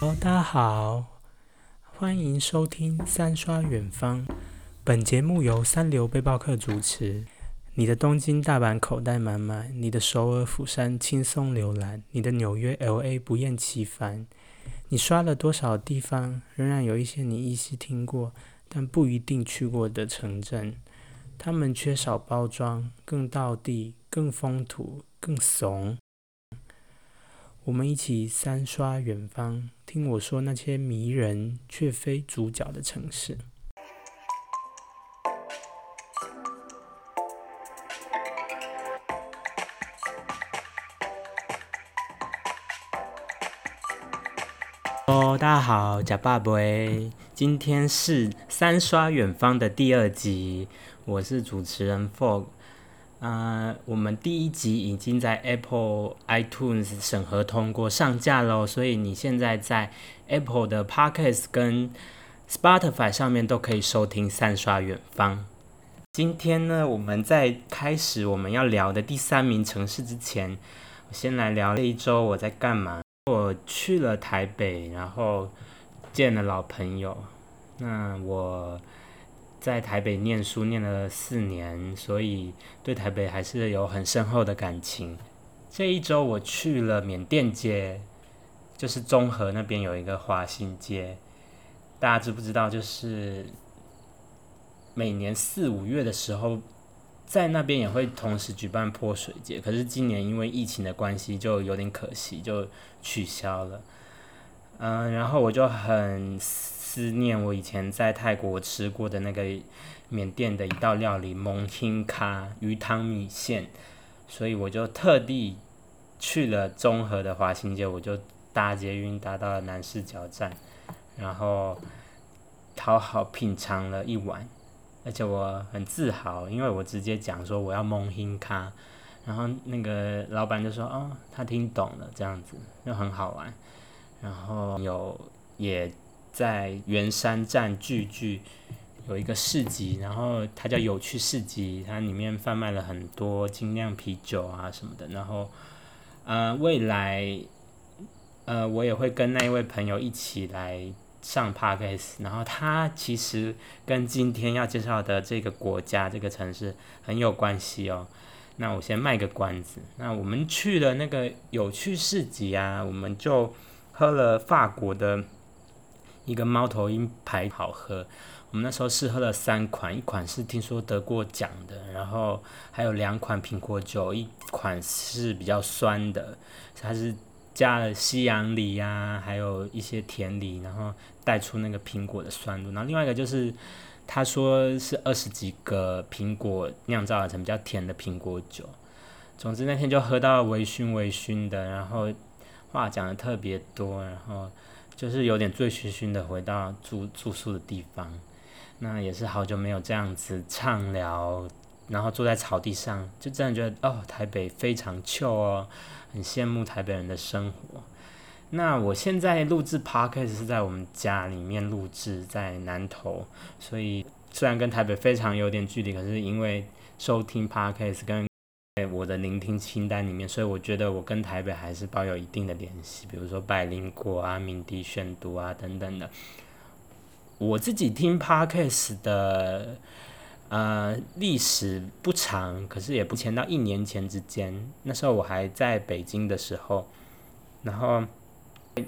Hello，大家好，欢迎收听三刷远方。本节目由三流背包客主持。你的东京、大阪口袋满满，你的首尔、釜山轻松浏览，你的纽约、L.A. 不厌其烦。你刷了多少地方，仍然有一些你依稀听过，但不一定去过的城镇。他们缺少包装，更道地，更风土，更怂。我们一起三刷远方，听我说那些迷人却非主角的城市。哦，大家好，假爸爸，今天是三刷远方的第二集，我是主持人 Fog。呃，我们第一集已经在 Apple iTunes 审核通过上架喽，所以你现在在 Apple 的 Podcast 跟 Spotify 上面都可以收听三刷远方。今天呢，我们在开始我们要聊的第三名城市之前，我先来聊这一周我在干嘛。我去了台北，然后见了老朋友。那我在台北念书念了四年，所以对台北还是有很深厚的感情。这一周我去了缅甸街，就是中和那边有一个华新街，大家知不知道？就是每年四五月的时候。在那边也会同时举办泼水节，可是今年因为疫情的关系就有点可惜，就取消了。嗯，然后我就很思念我以前在泰国吃过的那个缅甸的一道料理蒙辛咖鱼汤米线，所以我就特地去了中和的华新街，我就搭捷运搭到了南市角站，然后好好品尝了一碗。而且我很自豪，因为我直接讲说我要蒙辛咖，然后那个老板就说哦，他听懂了，这样子就很好玩。然后有也在圆山站聚聚有一个市集，然后它叫有趣市集，它里面贩卖了很多精酿啤酒啊什么的。然后呃未来呃我也会跟那一位朋友一起来。上 Parkes，然后他其实跟今天要介绍的这个国家、这个城市很有关系哦。那我先卖个关子。那我们去了那个有趣市集啊，我们就喝了法国的一个猫头鹰牌好喝。我们那时候试喝了三款，一款是听说得过奖的，然后还有两款苹果酒，一款是比较酸的，它是。加了西洋梨呀，还有一些甜梨，然后带出那个苹果的酸度。然后另外一个就是，他说是二十几个苹果酿造而成比较甜的苹果酒。总之那天就喝到微醺微醺的，然后话讲的特别多，然后就是有点醉醺醺的回到住住宿的地方。那也是好久没有这样子畅聊，然后坐在草地上，就真的觉得哦，台北非常旧哦。很羡慕台北人的生活。那我现在录制 podcast 是在我们家里面录制，在南投，所以虽然跟台北非常有点距离，可是因为收听 podcast 跟我的聆听清单里面，所以我觉得我跟台北还是保有一定的联系。比如说百灵果啊、鸣笛宣读啊等等的。我自己听 podcast 的。呃，历史不长，可是也不前到一年前之间。那时候我还在北京的时候，然后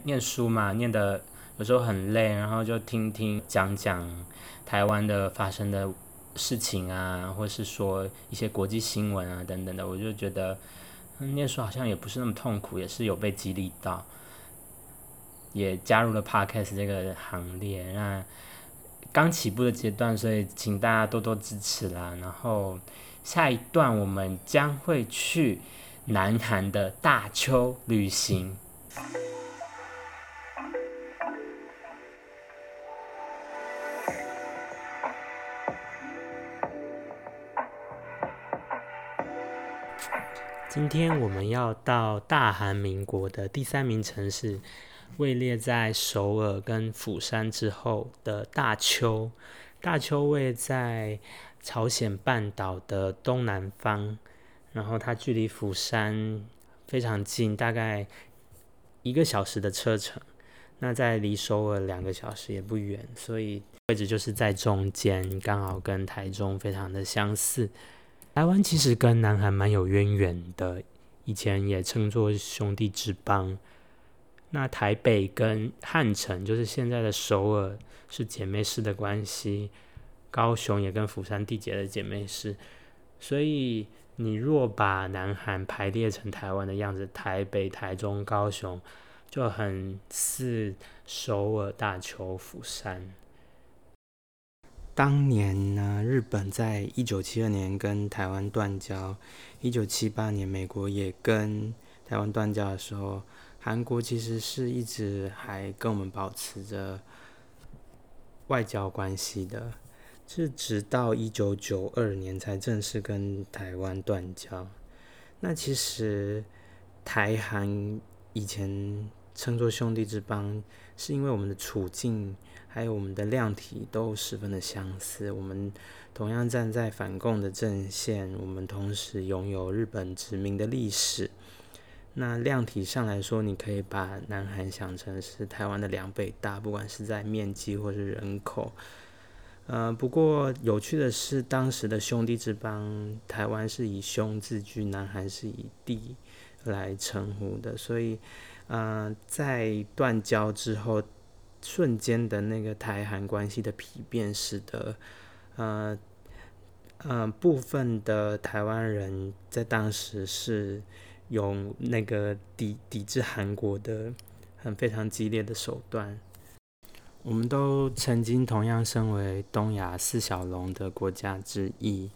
念书嘛，念的有时候很累，然后就听听讲讲台湾的发生的事情啊，或是说一些国际新闻啊等等的，我就觉得念书好像也不是那么痛苦，也是有被激励到，也加入了 Podcast 这个行列。那刚起步的阶段，所以请大家多多支持啦。然后下一段我们将会去南韩的大邱旅行。今天我们要到大韩民国的第三名城市。位列在首尔跟釜山之后的大邱，大邱位在朝鲜半岛的东南方，然后它距离釜山非常近，大概一个小时的车程。那在离首尔两个小时也不远，所以位置就是在中间，刚好跟台中非常的相似。台湾其实跟南韩蛮有渊源的，以前也称作兄弟之邦。那台北跟汉城，就是现在的首尔，是姐妹市的关系；高雄也跟釜山缔结了姐妹市。所以你若把南韩排列成台湾的样子，台北、台中、高雄。就很似首尔、大邱、釜山。当年呢，日本在一九七二年跟台湾断交，一九七八年美国也跟台湾断交的时候，韩国其实是一直还跟我们保持着外交关系的，是直到一九九二年才正式跟台湾断交。那其实台韩以前。称作兄弟之邦，是因为我们的处境还有我们的量体都十分的相似。我们同样站在反共的阵线，我们同时拥有日本殖民的历史。那量体上来说，你可以把南韩想成是台湾的两倍大，不管是在面积或是人口。呃，不过有趣的是，当时的兄弟之邦，台湾是以兄自居，南韩是以弟来称呼的，所以。嗯，在断交之后，瞬间的那个台韩关系的疲变，使得呃呃部分的台湾人在当时是用那个抵抵制韩国的很非常激烈的手段。我们都曾经同样身为东亚四小龙的国家之一。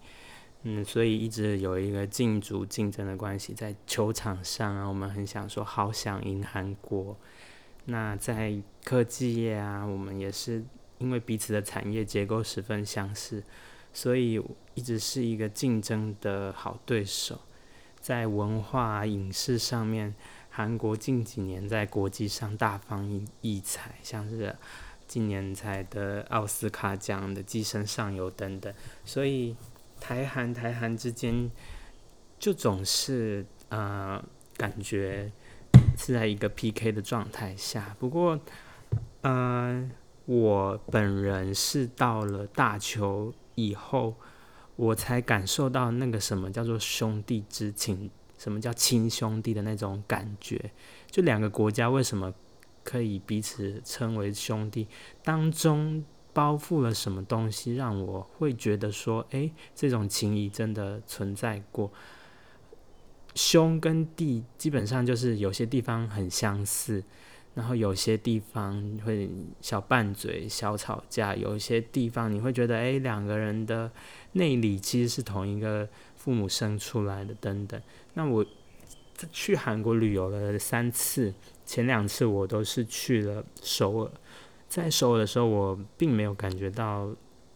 嗯，所以一直有一个竞逐竞争的关系，在球场上啊，我们很想说，好想赢韩国。那在科技业啊，我们也是因为彼此的产业结构十分相似，所以一直是一个竞争的好对手。在文化影视上面，韩国近几年在国际上大放异彩，像是今年才的奥斯卡奖的《寄生上游》等等，所以。台韩台韩之间，就总是呃感觉是在一个 PK 的状态下。不过，呃，我本人是到了大邱以后，我才感受到那个什么叫做兄弟之情，什么叫亲兄弟的那种感觉。就两个国家为什么可以彼此称为兄弟当中。包覆了什么东西，让我会觉得说，哎，这种情谊真的存在过。兄跟弟基本上就是有些地方很相似，然后有些地方会小拌嘴、小吵架，有一些地方你会觉得，哎，两个人的内里其实是同一个父母生出来的，等等。那我去韩国旅游了三次，前两次我都是去了首尔。在首尔的时候，我并没有感觉到，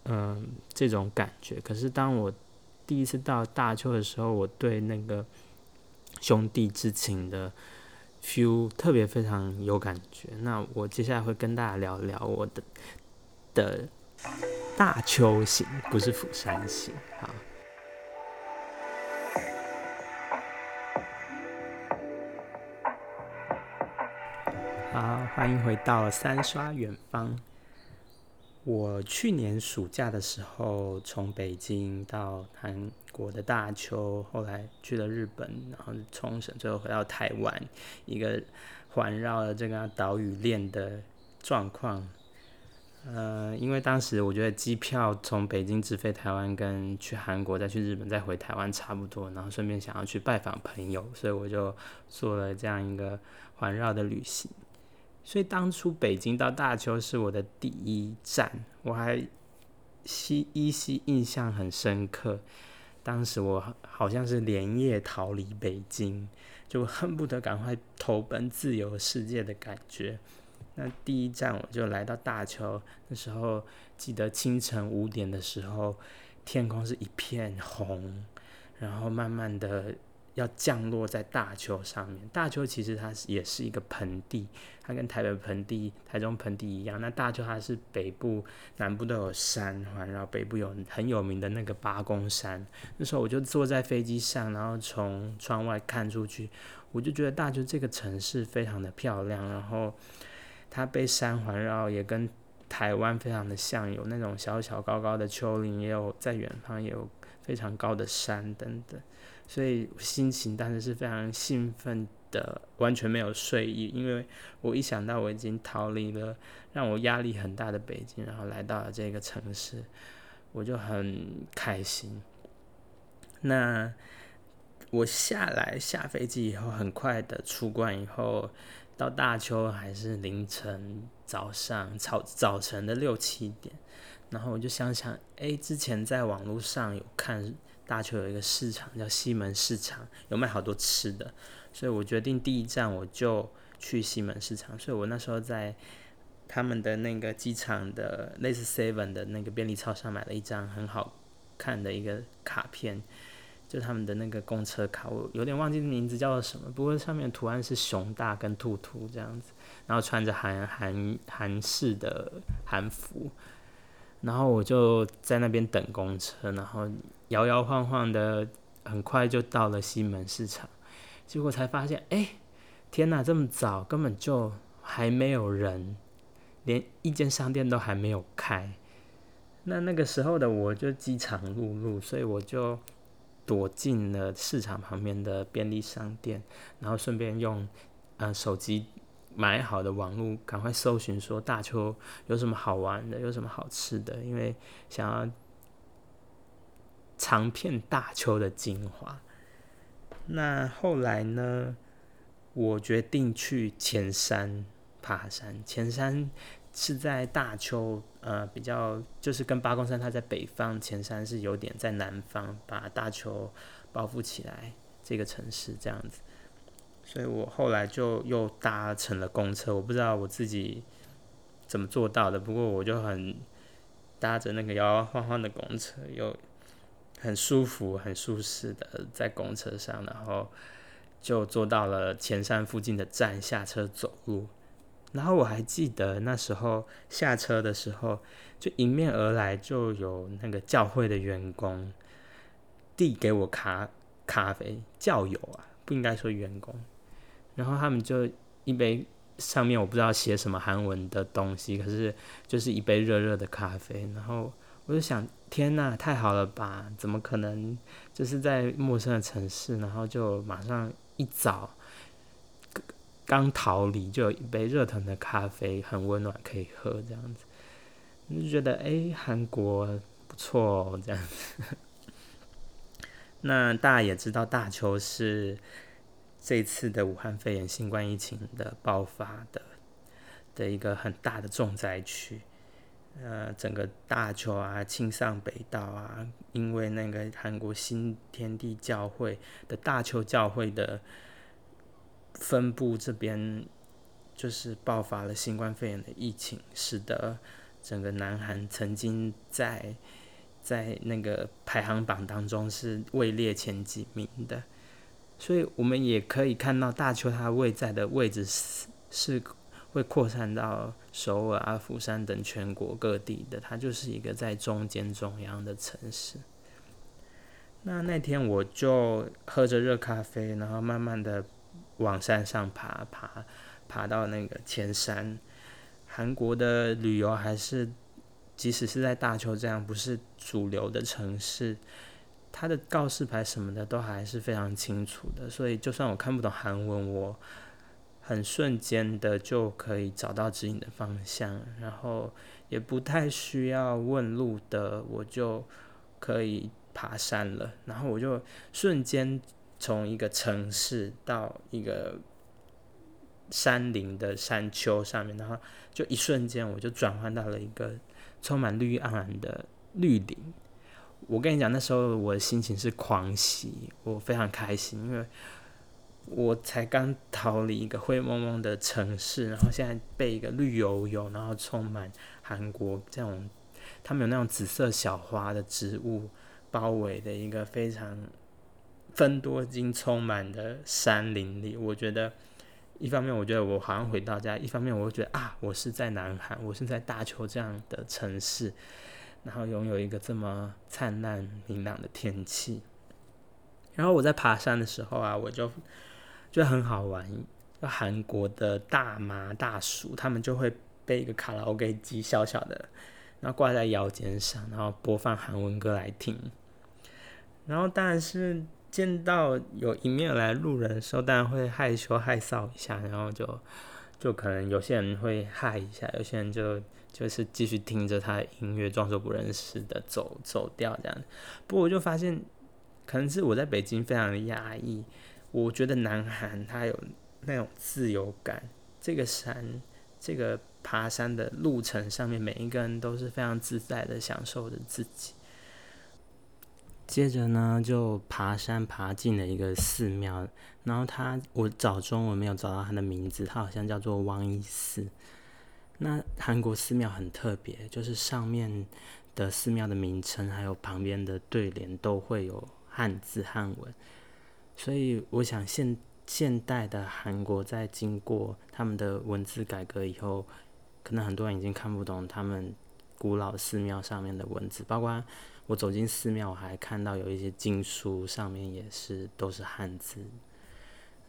嗯，这种感觉。可是当我第一次到大邱的时候，我对那个兄弟之情的 feel 特别非常有感觉。那我接下来会跟大家聊聊我的的大邱行，不是釜山行，好。好，欢迎回到三刷远方。我去年暑假的时候，从北京到韩国的大邱，后来去了日本，然后冲绳，最后回到台湾，一个环绕了这个岛屿链的状况。呃，因为当时我觉得机票从北京直飞台湾，跟去韩国再去日本再回台湾差不多，然后顺便想要去拜访朋友，所以我就做了这样一个环绕的旅行。所以当初北京到大邱是我的第一站，我还依依稀印象很深刻。当时我好像是连夜逃离北京，就恨不得赶快投奔自由世界的感觉。那第一站我就来到大邱，那时候记得清晨五点的时候，天空是一片红，然后慢慢的要降落在大邱上面。大邱其实它也是一个盆地，它跟台北盆地、台中盆地一样。那大邱它是北部、南部都有山环绕，北部有很有名的那个八公山。那时候我就坐在飞机上，然后从窗外看出去，我就觉得大邱这个城市非常的漂亮。然后它被山环绕，也跟台湾非常的像，有那种小小高高的丘陵，也有在远方也有非常高的山等等。所以心情当时是非常兴奋的，完全没有睡意，因为我一想到我已经逃离了让我压力很大的北京，然后来到了这个城市，我就很开心。那我下来下飞机以后，很快的出关以后，到大邱还是凌晨早上早早晨的六七点，然后我就想想，哎，之前在网络上有看。大邱有一个市场叫西门市场，有卖好多吃的，所以我决定第一站我就去西门市场。所以我那时候在他们的那个机场的类似 Seven 的那个便利超商买了一张很好看的一个卡片，就他们的那个公车卡，我有点忘记名字叫做什么，不过上面图案是熊大跟兔兔这样子，然后穿着韩韩韩式的韩服。然后我就在那边等公车，然后摇摇晃晃的，很快就到了西门市场。结果才发现，哎，天哪，这么早，根本就还没有人，连一间商店都还没有开。那那个时候的我就饥肠辘辘，所以我就躲进了市场旁边的便利商店，然后顺便用呃手机。买好的网络，赶快搜寻说大邱有什么好玩的，有什么好吃的，因为想要长片大邱的精华。那后来呢，我决定去前山爬山。前山是在大邱，呃，比较就是跟八公山它在北方，前山是有点在南方，把大邱包覆起来这个城市这样子。所以我后来就又搭乘了公车，我不知道我自己怎么做到的，不过我就很搭着那个摇摇晃晃的公车，又很舒服、很舒适的在公车上，然后就坐到了前山附近的站下车走路。然后我还记得那时候下车的时候，就迎面而来就有那个教会的员工递给我咖咖啡，教友啊，不应该说员工。然后他们就一杯上面我不知道写什么韩文的东西，可是就是一杯热热的咖啡。然后我就想，天呐，太好了吧？怎么可能就是在陌生的城市，然后就马上一早刚逃离就有一杯热腾的咖啡，很温暖可以喝这样子，就觉得哎，韩国不错哦，这样子。那大家也知道，大邱是。这次的武汉肺炎新冠疫情的爆发的的一个很大的重灾区，呃，整个大邱啊、青上北道啊，因为那个韩国新天地教会的大邱教会的分部这边，就是爆发了新冠肺炎的疫情，使得整个南韩曾经在在那个排行榜当中是位列前几名的。所以我们也可以看到大邱它位在的位置是是会扩散到首尔阿福山等全国各地的，它就是一个在中间中央的城市。那那天我就喝着热咖啡，然后慢慢的往山上爬，爬爬到那个前山。韩国的旅游还是，即使是在大邱这样不是主流的城市。它的告示牌什么的都还是非常清楚的，所以就算我看不懂韩文，我很瞬间的就可以找到指引的方向，然后也不太需要问路的，我就可以爬山了。然后我就瞬间从一个城市到一个山林的山丘上面，然后就一瞬间我就转换到了一个充满绿意盎然的绿林。我跟你讲，那时候我的心情是狂喜，我非常开心，因为我才刚逃离一个灰蒙蒙的城市，然后现在被一个绿油油，然后充满韩国这种，他们有那种紫色小花的植物包围的一个非常分多金充满的山林里，我觉得一方面我觉得我好像回到家，一方面我又觉得啊，我是在南韩，我是在大邱这样的城市，然后拥有一个这么灿烂明朗的天气。然后我在爬山的时候啊，我就就很好玩。韩国的大妈大叔，他们就会背一个卡拉 OK 机，小小的，然后挂在腰间上，然后播放韩文歌来听。然后当然是见到有迎面来路人的时候，当然会害羞害臊一下，然后就就可能有些人会害一下，有些人就就是继续听着他的音乐，装作不认识的走走掉这样。不过我就发现，可能是我在北京非常的压抑，我觉得南韩它有。那种自由感，这个山，这个爬山的路程上面，每一个人都是非常自在的享受着自己。接着呢，就爬山爬进了一个寺庙，然后他我找中文没有找到他的名字，他好像叫做汪一寺。那韩国寺庙很特别，就是上面的寺庙的名称，还有旁边的对联都会有汉字汉文，所以我想现。现代的韩国在经过他们的文字改革以后，可能很多人已经看不懂他们古老寺庙上面的文字。包括我走进寺庙，我还看到有一些经书上面也是都是汉字。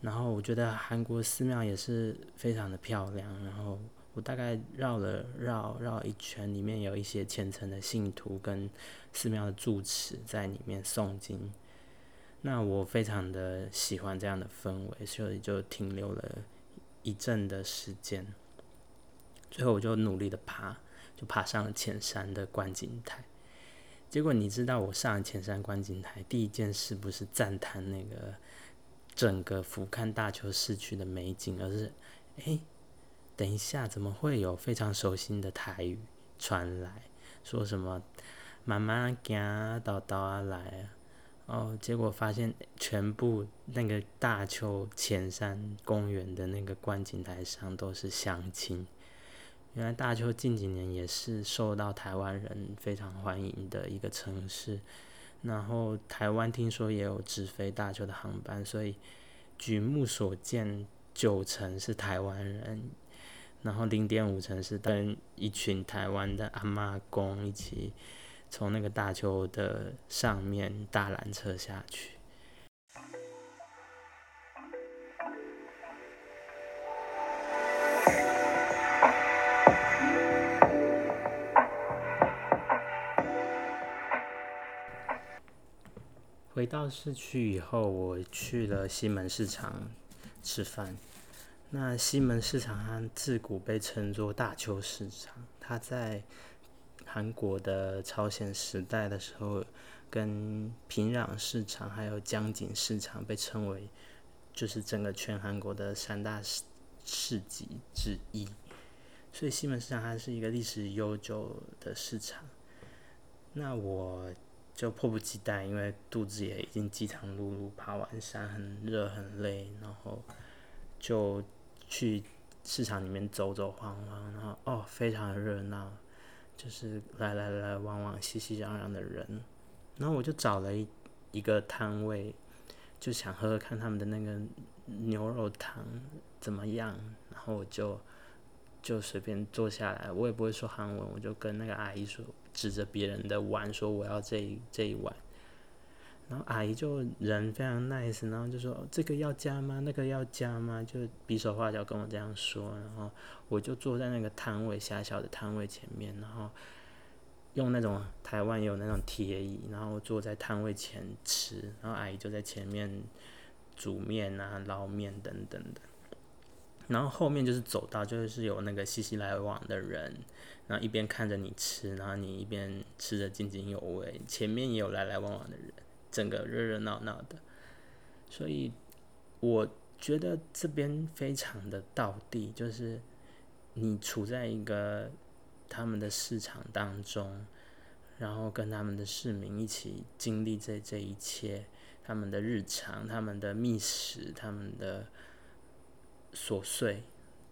然后我觉得韩国寺庙也是非常的漂亮。然后我大概绕了绕绕一圈，里面有一些虔诚的信徒跟寺庙的住持在里面诵经。那我非常的喜欢这样的氛围，所以就停留了一阵的时间。最后我就努力的爬，就爬上了前山的观景台。结果你知道，我上了前山观景台，第一件事不是赞叹那个整个俯瞰大邱市区的美景，而是，哎，等一下，怎么会有非常熟悉的台语传来，说什么慢慢行，到到啊来啊。哦，结果发现全部那个大邱前山公园的那个观景台上都是乡亲。原来大邱近几年也是受到台湾人非常欢迎的一个城市。然后台湾听说也有直飞大邱的航班，所以举目所见，九成是台湾人，然后零点五成是跟一群台湾的阿妈公一起。从那个大丘的上面大缆车下去，回到市区以后，我去了西门市场吃饭。那西门市场它自古被称作大邱市场，它在。韩国的朝鲜时代的时候，跟平壤市场还有江景市场被称为，就是整个全韩国的三大市市集之一。所以西门市场它是一个历史悠久的市场。那我就迫不及待，因为肚子也已经饥肠辘辘，爬完山很热很累，然后就去市场里面走走晃晃，然后哦，非常热闹。就是来来来往往熙熙攘攘的人，然后我就找了一一个摊位，就想喝喝看他们的那个牛肉汤怎么样，然后我就就随便坐下来，我也不会说韩文，我就跟那个阿姨说，指着别人的碗说我要这一这一碗。然后阿姨就人非常 nice，然后就说这个要加吗？那个要加吗？就比手画脚跟我这样说。然后我就坐在那个摊位狭小的摊位前面，然后用那种台湾有那种铁椅，然后坐在摊位前吃。然后阿姨就在前面煮面啊、捞面等等的。然后后面就是走道，就是有那个熙熙来往的人，然后一边看着你吃，然后你一边吃的津津有味。前面也有来来往往的人。整个热热闹闹的，所以我觉得这边非常的道地，就是你处在一个他们的市场当中，然后跟他们的市民一起经历这这一切，他们的日常、他们的觅食、他们的琐碎，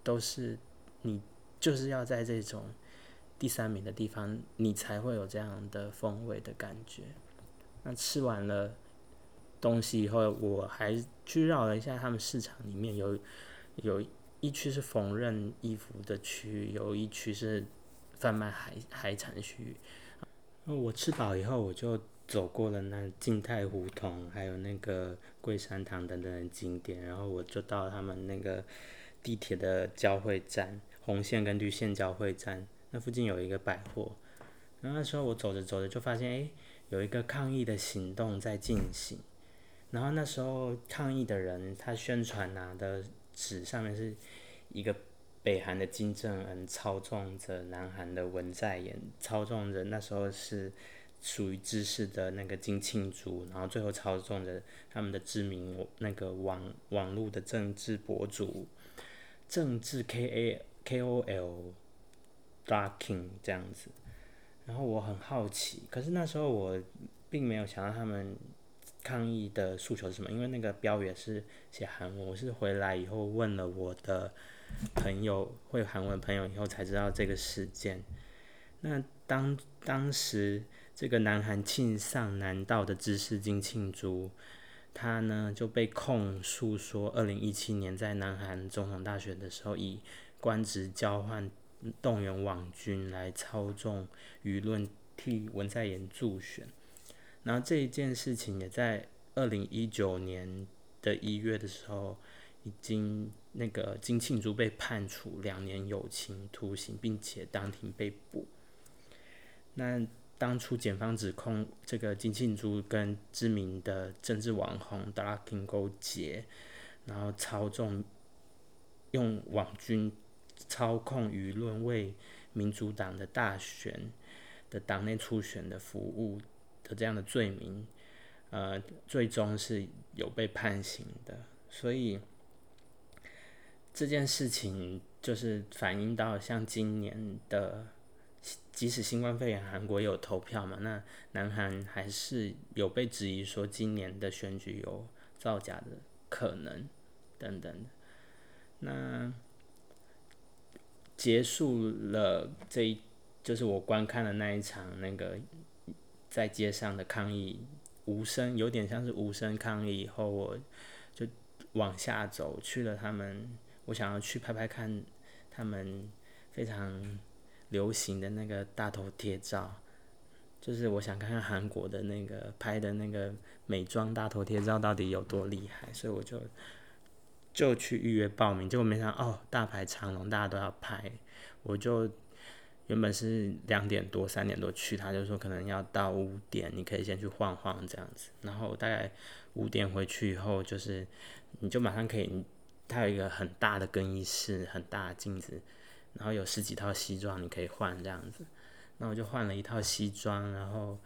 都是你就是要在这种第三名的地方，你才会有这样的风味的感觉。那吃完了东西以后，我还去绕了一下他们市场里面有有一区是缝纫衣服的区，有一区是贩卖海海产区域。我吃饱以后，我就走过了那静态胡同，还有那个桂山堂等等景点，然后我就到他们那个地铁的交汇站，红线跟绿线交汇站，那附近有一个百货。然后那时候我走着走着就发现，哎，有一个抗议的行动在进行。然后那时候抗议的人，他宣传拿的纸上面是一个。北韩的金正恩操纵着南韩的文在寅，操纵着那时候是属于知识的那个金庆珠，然后最后操纵着他们的知名那个网网络的政治博主，政治 K A K O L Darking 这样子。然后我很好奇，可是那时候我并没有想到他们抗议的诉求是什么，因为那个标语是写韩文。我是回来以后问了我的。朋友会韩文朋友以后才知道这个事件。那当当时这个南韩庆尚南道的知识金庆珠，他呢就被控诉说，二零一七年在南韩总统大选的时候，以官职交换动员网军来操纵舆论，替文在寅助选。然后这一件事情也在二零一九年的一月的时候。已经那个金庆珠被判处两年有期徒刑，并且当庭被捕。那当初检方指控这个金庆珠跟知名的政治网红 Darkin 勾结，然后操纵用网军操控舆论，为民主党的大选的党内初选的服务的这样的罪名，呃，最终是有被判刑的，所以。这件事情就是反映到像今年的，即使新冠肺炎，韩国有投票嘛，那南韩还是有被质疑说今年的选举有造假的可能等等的。那结束了这一，就是我观看了那一场那个在街上的抗议，无声，有点像是无声抗议以后，我就往下走去了他们。我想要去拍拍看，他们非常流行的那个大头贴照，就是我想看看韩国的那个拍的那个美妆大头贴照到底有多厉害，所以我就就去预约报名，结果没想到哦，大排长龙，大家都要拍，我就原本是两点多、三点多去，他就说可能要到五点，你可以先去晃晃这样子，然后大概五点回去以后，就是你就马上可以。他有一个很大的更衣室，很大的镜子，然后有十几套西装你可以换这样子。那我就换了一套西装，然后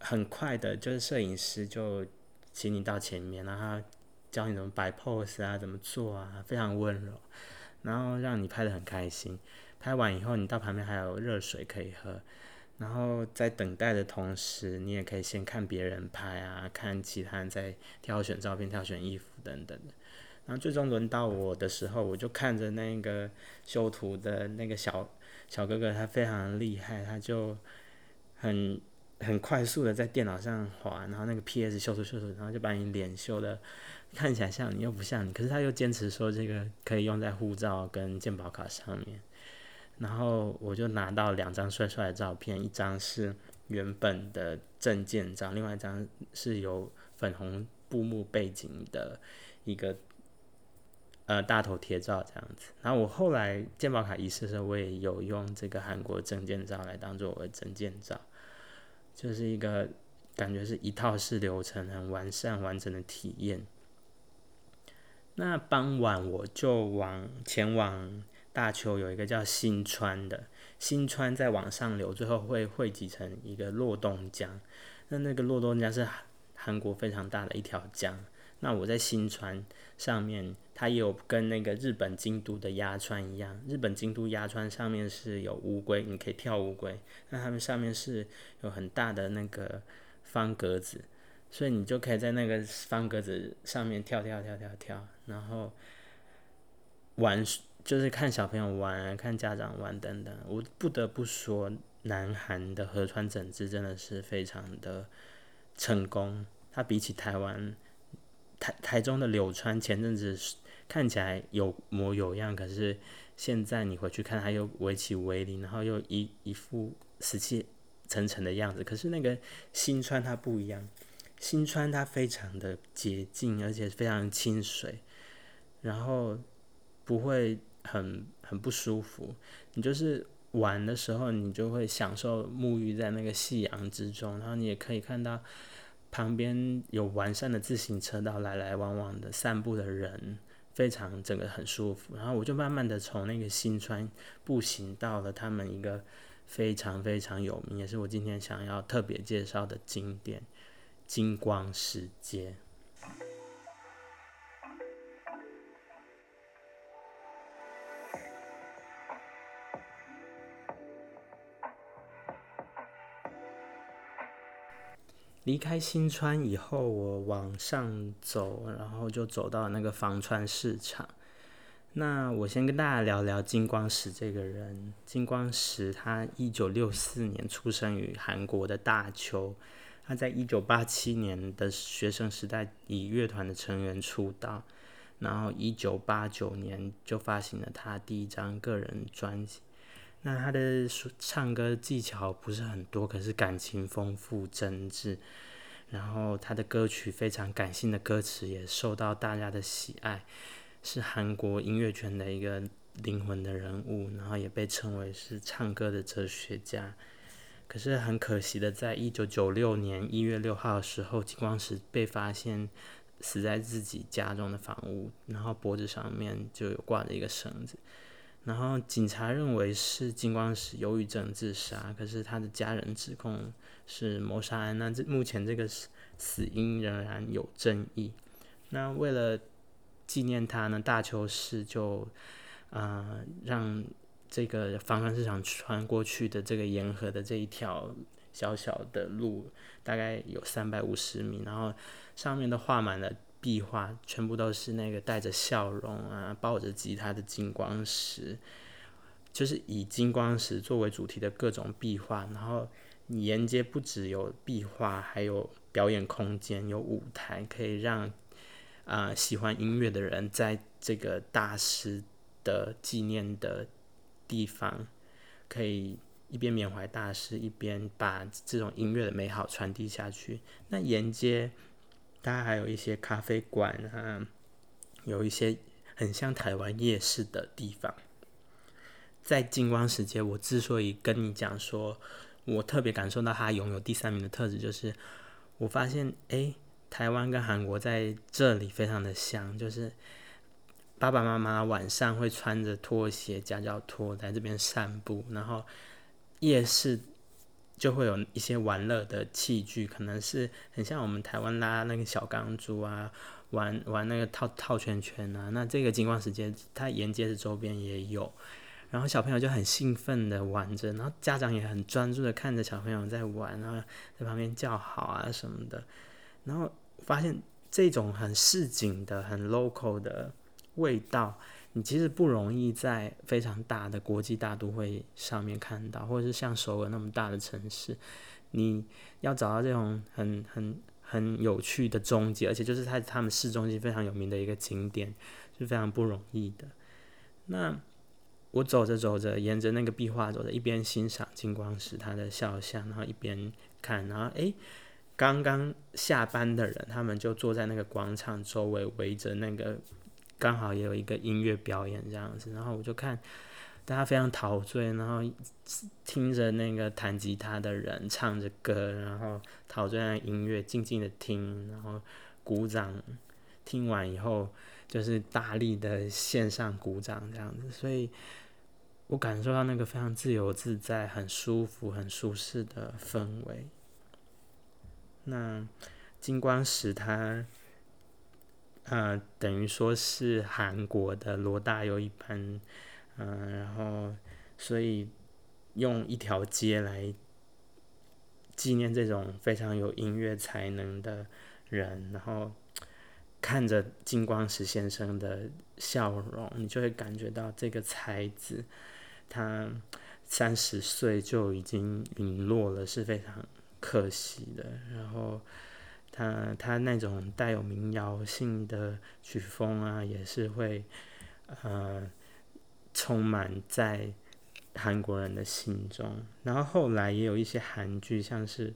很快的，就是摄影师就请你到前面，然后教你怎么摆 pose 啊，怎么做啊，非常温柔，然后让你拍的很开心。拍完以后，你到旁边还有热水可以喝，然后在等待的同时，你也可以先看别人拍啊，看其他人在挑选照片、挑选衣服等等的。然后最终轮到我的时候，我就看着那个修图的那个小小哥哥，他非常厉害，他就很很快速的在电脑上滑，然后那个 PS 修图修图，然后就把你脸修的看起来像你又不像你，可是他又坚持说这个可以用在护照跟健保卡上面，然后我就拿到两张帅帅的照片，一张是原本的证件照，另外一张是有粉红布幕背景的一个。呃，大头贴照这样子，然后我后来健保卡遗失的时候，我也有用这个韩国证件照来当做我的证件照，就是一个感觉是一套式流程，很完善完整的体验。那傍晚我就往前往大邱有一个叫新川的，新川再往上流，最后会汇集成一个洛东江。那那个洛东江是韩国非常大的一条江。那我在新川上面，它也有跟那个日本京都的鸭川一样。日本京都鸭川上面是有乌龟，你可以跳乌龟。那它们上面是有很大的那个方格子，所以你就可以在那个方格子上面跳跳跳跳跳，然后玩，就是看小朋友玩，看家长玩等等。我不得不说，南韩的河川整治真的是非常的成功。它比起台湾台台中的柳川，前阵子看起来有模有样，可是现在你回去看，它又围起围篱，然后又一一副死气沉沉的样子。可是那个新川它不一样，新川它非常的洁净，而且非常清水，然后不会很很不舒服。你就是玩的时候，你就会享受沐浴在那个夕阳之中，然后你也可以看到。旁边有完善的自行车道，来来往往的散步的人，非常整个很舒服。然后我就慢慢的从那个新川步行到了他们一个非常非常有名，也是我今天想要特别介绍的景点——金光石街。离开新川以后，我往上走，然后就走到那个房川市场。那我先跟大家聊聊金光石这个人。金光石他一九六四年出生于韩国的大邱，他在一九八七年的学生时代以乐团的成员出道，然后一九八九年就发行了他第一张个人专辑。那他的说唱歌技巧不是很多，可是感情丰富真挚。然后他的歌曲非常感性的歌词也受到大家的喜爱，是韩国音乐圈的一个灵魂的人物，然后也被称为是唱歌的哲学家。可是很可惜的，在一九九六年一月六号的时候，金光石被发现死在自己家中的房屋，然后脖子上面就有挂着一个绳子。然后警察认为是金光石忧郁症自杀，可是他的家人指控是谋杀案。那这目前这个死死因仍然有争议。那为了纪念他呢，大邱市就啊让这个房山市场穿过去的这个沿河的这一条小小的路，大概有三百五十米，然后上面都画满了。壁画全部都是那个带着笑容啊，抱着吉他的金光石，就是以金光石作为主题的各种壁画。然后你沿街不只有壁画，还有表演空间，有舞台，可以让啊喜欢音乐的人在这个大师的纪念的地方，可以一边缅怀大师，一边把这种音乐的美好传递下去。那沿街。它还有一些咖啡馆啊，有一些很像台湾夜市的地方。在金光时间，我之所以跟你讲说，我特别感受到它拥有第三名的特质，就是我发现，哎，台湾跟韩国在这里非常的像，就是爸爸妈妈晚上会穿着拖鞋、夹脚拖在这边散步，然后夜市。就会有一些玩乐的器具，可能是很像我们台湾拉那个小钢珠啊，玩玩那个套套圈圈啊。那这个金光时间，它沿街的周边也有，然后小朋友就很兴奋的玩着，然后家长也很专注的看着小朋友在玩，然后在旁边叫好啊什么的。然后发现这种很市井的、很 local 的味道。你其实不容易在非常大的国际大都会上面看到，或者是像首尔那么大的城市，你要找到这种很很很有趣的中介，而且就是在他们市中心非常有名的一个景点，是非常不容易的。那我走着走着，沿着那个壁画走着，一边欣赏金光石他的肖像，然后一边看，然后诶，刚刚下班的人，他们就坐在那个广场周围，围着那个。刚好也有一个音乐表演这样子，然后我就看大家非常陶醉，然后听着那个弹吉他的人唱着歌，然后陶醉在音乐，静静的听，然后鼓掌。听完以后就是大力的线上鼓掌这样子，所以我感受到那个非常自由自在、很舒服、很舒适的氛围。那金光石它。呃，等于说是韩国的罗大佑一般，嗯，然后所以用一条街来纪念这种非常有音乐才能的人，然后看着金光石先生的笑容，你就会感觉到这个才子他三十岁就已经陨落了，是非常可惜的。然后他他那种带有民谣性的曲风啊，也是会呃充满在韩国人的心中。然后后来也有一些韩剧，像是《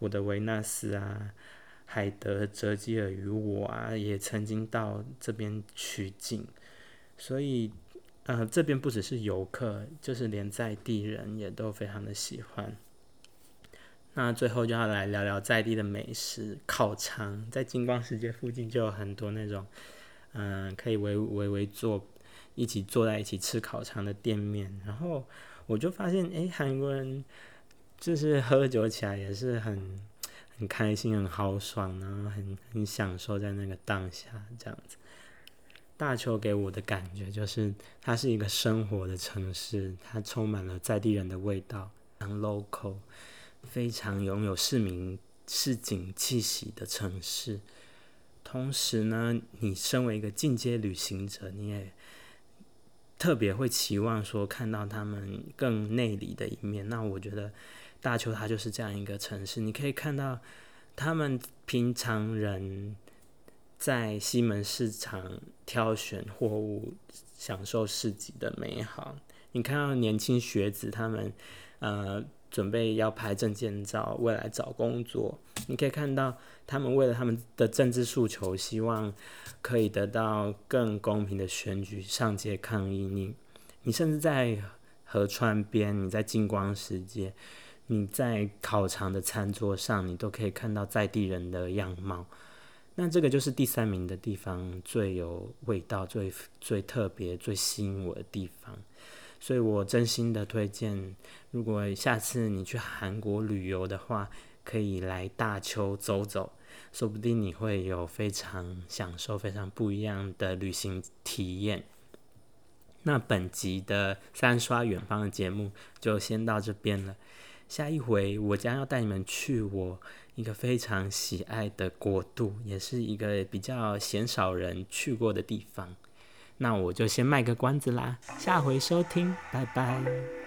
我的维纳斯》啊，《海德哲基尔与我》啊，也曾经到这边取景。所以呃，这边不只是游客，就是连在地人也都非常的喜欢。那最后就要来聊聊在地的美食烤肠，在金光世界附近就有很多那种，嗯，可以围围围坐，一起坐在一起吃烤肠的店面。然后我就发现，哎，韩国人就是喝酒起来也是很很开心、很豪爽，然后很很享受在那个当下这样子。大邱给我的感觉就是，它是一个生活的城市，它充满了在地人的味道，很 local。非常拥有市民市井气息的城市，同时呢，你身为一个进阶旅行者，你也特别会期望说看到他们更内里的一面。那我觉得大邱它就是这样一个城市，你可以看到他们平常人在西门市场挑选货物、享受市集的美好。你看到年轻学子他们，呃。准备要拍证件照，未来找工作，你可以看到他们为了他们的政治诉求，希望可以得到更公平的选举，上街抗议。你，你甚至在河川边，你在金光世界，你在烤肠的餐桌上，你都可以看到在地人的样貌。那这个就是第三名的地方最有味道、最最特别、最吸引我的地方。所以我真心的推荐，如果下次你去韩国旅游的话，可以来大邱走走，说不定你会有非常享受、非常不一样的旅行体验。那本集的三刷远方的节目就先到这边了，下一回我将要带你们去我一个非常喜爱的国度，也是一个比较鲜少人去过的地方。那我就先卖个关子啦，下回收听，拜拜。